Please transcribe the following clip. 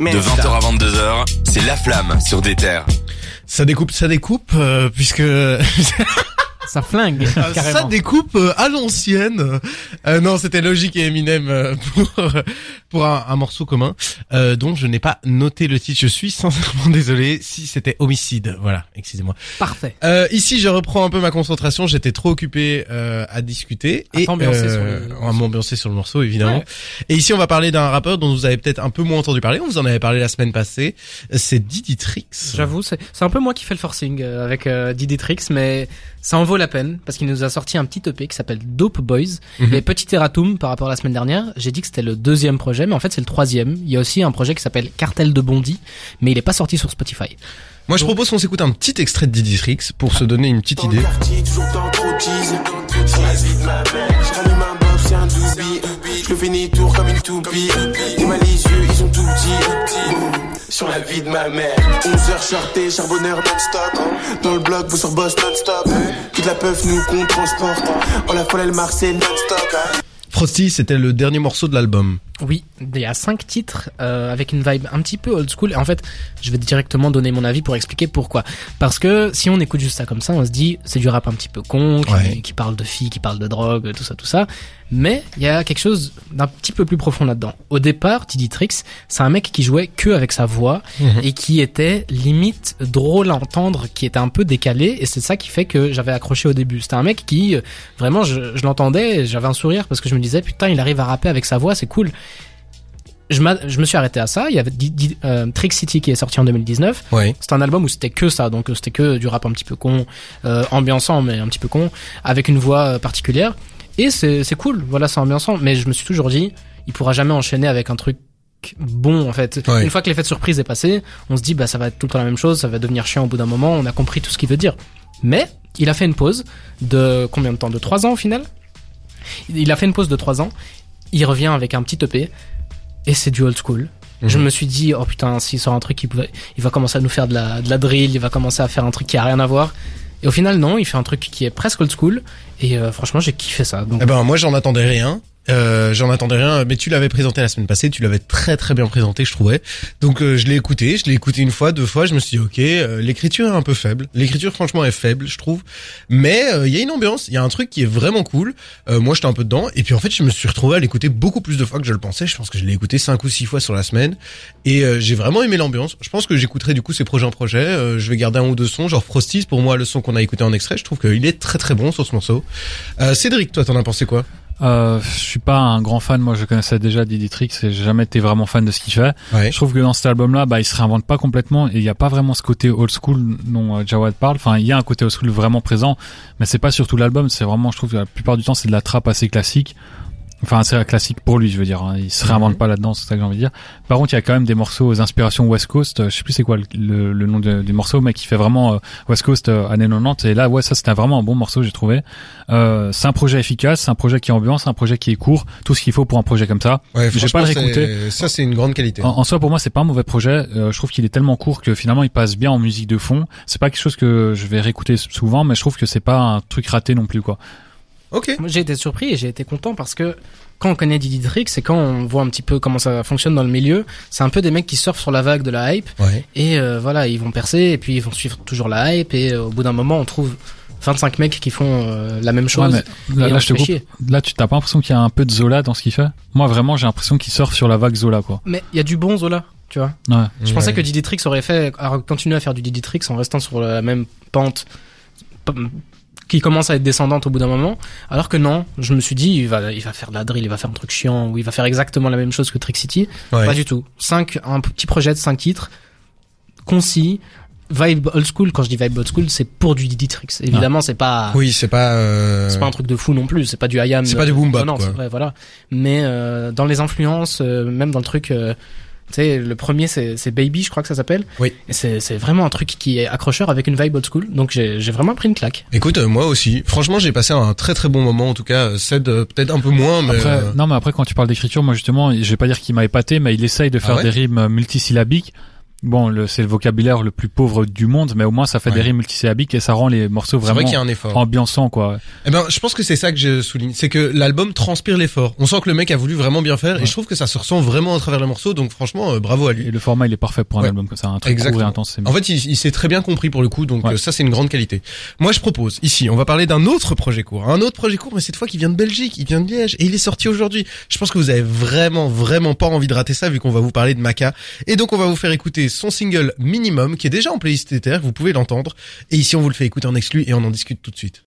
De 20h à 22h, c'est La Flamme sur des terres. Ça découpe, ça découpe, euh, puisque Ça flingue, ça carrément. découpe euh, à l'ancienne. Euh, non, c'était Logique et Eminem euh, pour pour un, un morceau commun euh, dont je n'ai pas noté le titre. Je suis sincèrement désolé si c'était Homicide. Voilà, excusez-moi. Parfait. Euh, ici, je reprends un peu ma concentration. J'étais trop occupé euh, à discuter À et t'ambiancer sur le à m'ambiancer sur le morceau, évidemment. Ouais. Et ici, on va parler d'un rappeur dont vous avez peut-être un peu moins entendu parler. On vous en avait parlé la semaine passée. C'est Didi Trix. J'avoue, c'est c'est un peu moi qui fais le forcing euh, avec euh, Diditrix, mais ça en vaut la peine parce qu'il nous a sorti un petit EP qui s'appelle Dope Boys. Mhm. Et petit erratum par rapport à la semaine dernière, j'ai dit que c'était le deuxième projet, mais en fait c'est le troisième. Il y a aussi un projet qui s'appelle Cartel de Bondy, mais il est pas sorti sur Spotify. Moi, je propose qu'on s'écoute un petit extrait de Didi Trix pour se donner une petite idée. je le ni tour comme une toupie. T'es mal les yeux, ils ont tout dit. Sur la vie de ma mère, 11h charté, charbonneur non-stop. Dans le bloc, vous sur boss non-stop. Toute la peuf nous qu'on transporte. Oh la folle, elle Marseille non-stop. Frosty, c'était le dernier morceau de l'album. Oui, il y a cinq titres euh, avec une vibe un petit peu old school. Et en fait, je vais directement donner mon avis pour expliquer pourquoi. Parce que si on écoute juste ça comme ça, on se dit c'est du rap un petit peu con, qui, Ouais. qui parle de filles, qui parle de drogue, tout ça, tout ça. Mais il y a quelque chose d'un petit peu plus profond là-dedans. Au départ, Didi Trix, c'est un mec qui jouait que avec sa voix et qui était limite drôle à entendre, qui était un peu décalé. Et c'est ça qui fait que j'avais accroché au début. C'était un mec qui, euh, vraiment, je, je l'entendais, j'avais un sourire parce que je me disais putain, il arrive à rapper avec sa voix, c'est cool je, je me suis arrêté à ça. Il y avait euh, Trick City qui est sorti en 2019. Ouais. C'était un album où c'était que ça, donc euh, c'était que du rap un petit peu con, euh, ambiançant mais un petit peu con, avec une voix euh, particulière. Et c'est c'est cool, voilà, c'est ambiançant. Mais je me suis toujours dit, il pourra jamais enchaîner avec un truc bon en fait. Ouais. Une fois que l'effet de surprise est passé, on se dit bah ça va être tout le temps la même chose, ça va devenir chiant au bout d'un moment. On a compris tout ce qu'il veut dire. Mais il a fait une pause de combien de temps? De trois ans au final? Il a fait une pause de trois ans. Il revient avec un petit EP et c'est du old school. Mhm. Je me suis dit, oh putain, s'il sort un truc, il, pouvait- il va commencer à nous faire de la, de la drill, il va commencer à faire un truc qui a rien à voir. Et au final, non, il fait un truc qui est presque old school. Et euh, franchement, j'ai kiffé ça. Donc, Eh ben, moi, j'en attendais rien. Euh, j'en attendais rien, mais tu l'avais présenté la semaine passée, tu l'avais très très bien présenté, je trouvais. Donc euh, je l'ai écouté, je l'ai écouté une fois, deux fois, je me suis dit ok, euh, l'écriture est un peu faible. L'écriture franchement est faible, je trouve. Mais euh, il y a une ambiance, il y a un truc qui est vraiment cool. Euh, moi j'étais un peu dedans, et puis en fait je me suis retrouvé à l'écouter beaucoup plus de fois que je le pensais. Je pense que je l'ai écouté cinq ou six fois sur la semaine, et j'ai vraiment aimé l'ambiance. Je pense que j'écouterai du coup ces projets en projet. Je vais garder un ou deux sons, genre Frosties pour moi le son qu'on a écouté en extrait. Je trouve qu'il est très très bon sur ce morceau. Cédric, toi t'en as pensé quoi? Euh, je suis pas un grand fan. Moi, je connaissais déjà Didi Trix et j'ai jamais été vraiment fan de ce qu'il fait. Ouais. Je trouve que dans cet album-là, bah, il se réinvente pas complètement et il y a pas vraiment ce côté old school dont euh, Jawad parle. Enfin, il y a un côté old school vraiment présent, mais c'est pas surtout l'album. C'est vraiment, je trouve que la plupart du temps, c'est de la trappe assez classique. Enfin, c'est classique pour lui, je veux dire. hein. Il se réinvente pas là-dedans, c'est ça que j'ai envie de dire. Par contre, il y a quand même des morceaux aux inspirations West Coast. Euh, Je sais plus c'est quoi le, le- le nom de- du morceau, mais qui fait vraiment euh, West Coast euh, années 90. Et là, ouais, ça c'était vraiment un bon morceau, j'ai trouvé. Euh, c'est un projet efficace, c'est un projet qui est ambiance, un projet qui est court, tout ce qu'il faut pour un projet comme ça. Ouais, Je vais pas le réécouter. c'est- Ça, c'est une grande qualité. En, en soi, pour moi, c'est pas un mauvais projet. Euh, je trouve qu'il est tellement court que finalement, il passe bien en musique de fond. C'est pas quelque chose que je vais réécouter souvent, mais je trouve que c'est pas un truc raté non plus, quoi. Ok. moi, j'ai été surpris et j'ai été content parce que quand on connaît Didi Trix et quand on voit un petit peu comment ça fonctionne dans le milieu, c'est un peu des mecs qui surfent sur la vague de la hype Ouais. et euh, voilà, ils vont percer et puis ils vont suivre toujours la hype et euh, au bout d'un moment, on trouve 25 mecs qui font euh, la même chose. Ouais, là, je te coupe. tu t'as pas l'impression qu'il y a un peu de Zola dans ce qu'il fait? Moi, vraiment, j'ai l'impression qu'il surfe sur la vague Zola, quoi. Mais il y a du bon Zola, tu vois. Ouais. Je Ouais. pensais que Didi Trix aurait fait, à continuer à faire du Didi Trix en restant sur la même pente qui commence à être descendante au bout d'un moment. Alors que non, je me suis dit, il va, il va faire de la drill, il va faire un truc chiant, ou il va faire exactement la même chose que Trick City. Ouais. Pas du tout. Cinq, un petit projet de cinq titres, concis, vibe old school. Quand je dis vibe old school, c'est pour du Didi Trix. Évidemment, c'est pas, Oui, c'est pas. euh, c'est pas un truc de fou non plus. C'est pas du IAM. C'est pas du boom bap, quoi. c'est vrai, voilà. Mais euh, dans les influences, euh, même dans le truc, euh, tu sais, le premier c'est c'est Baby, je crois que ça s'appelle. Oui. C'est c'est vraiment un truc qui est accrocheur avec une vibe old school. Donc j'ai j'ai vraiment pris une claque. Écoute, euh, moi aussi. Franchement, j'ai passé un très très bon moment. En tout cas, euh, Ced euh, peut-être un peu moins, mais. Après, euh, non, mais après, quand tu parles d'écriture, moi, justement, je vais pas dire qu'il m'a épaté, mais il essaye de faire ouais des rimes multisyllabiques. Bon, le, c'est le vocabulaire le plus pauvre du monde, mais au moins ça fait Ouais. des rimes multisyllabiques et ça rend les morceaux C'est vraiment vrai qu'il y a un effort. ambiançants, quoi. Eh ben, je pense que c'est ça que je souligne, c'est que l'album transpire l'effort. On sent que le mec a voulu vraiment bien faire, et je trouve que ça se ressent vraiment à travers les morceaux. Donc franchement, euh, bravo à lui. Et le format, il est parfait pour un Ouais. album comme ça, un truc court et intense. En fait, il, il s'est très bien compris pour le coup, donc euh, ça c'est une grande qualité. Moi, je propose ici, on va parler d'un autre projet court, un autre projet court, mais cette fois qui vient de Belgique, il vient de Liège et il est sorti aujourd'hui. Je pense que vous avez vraiment, vraiment pas envie de rater ça vu qu'on va vous parler de Maca. Et donc on va vous faire écouter son single Minimum qui est déjà en playlist Ether, vous pouvez l'entendre. Et ici on vous le fait écouter en exclu et on en discute tout de suite.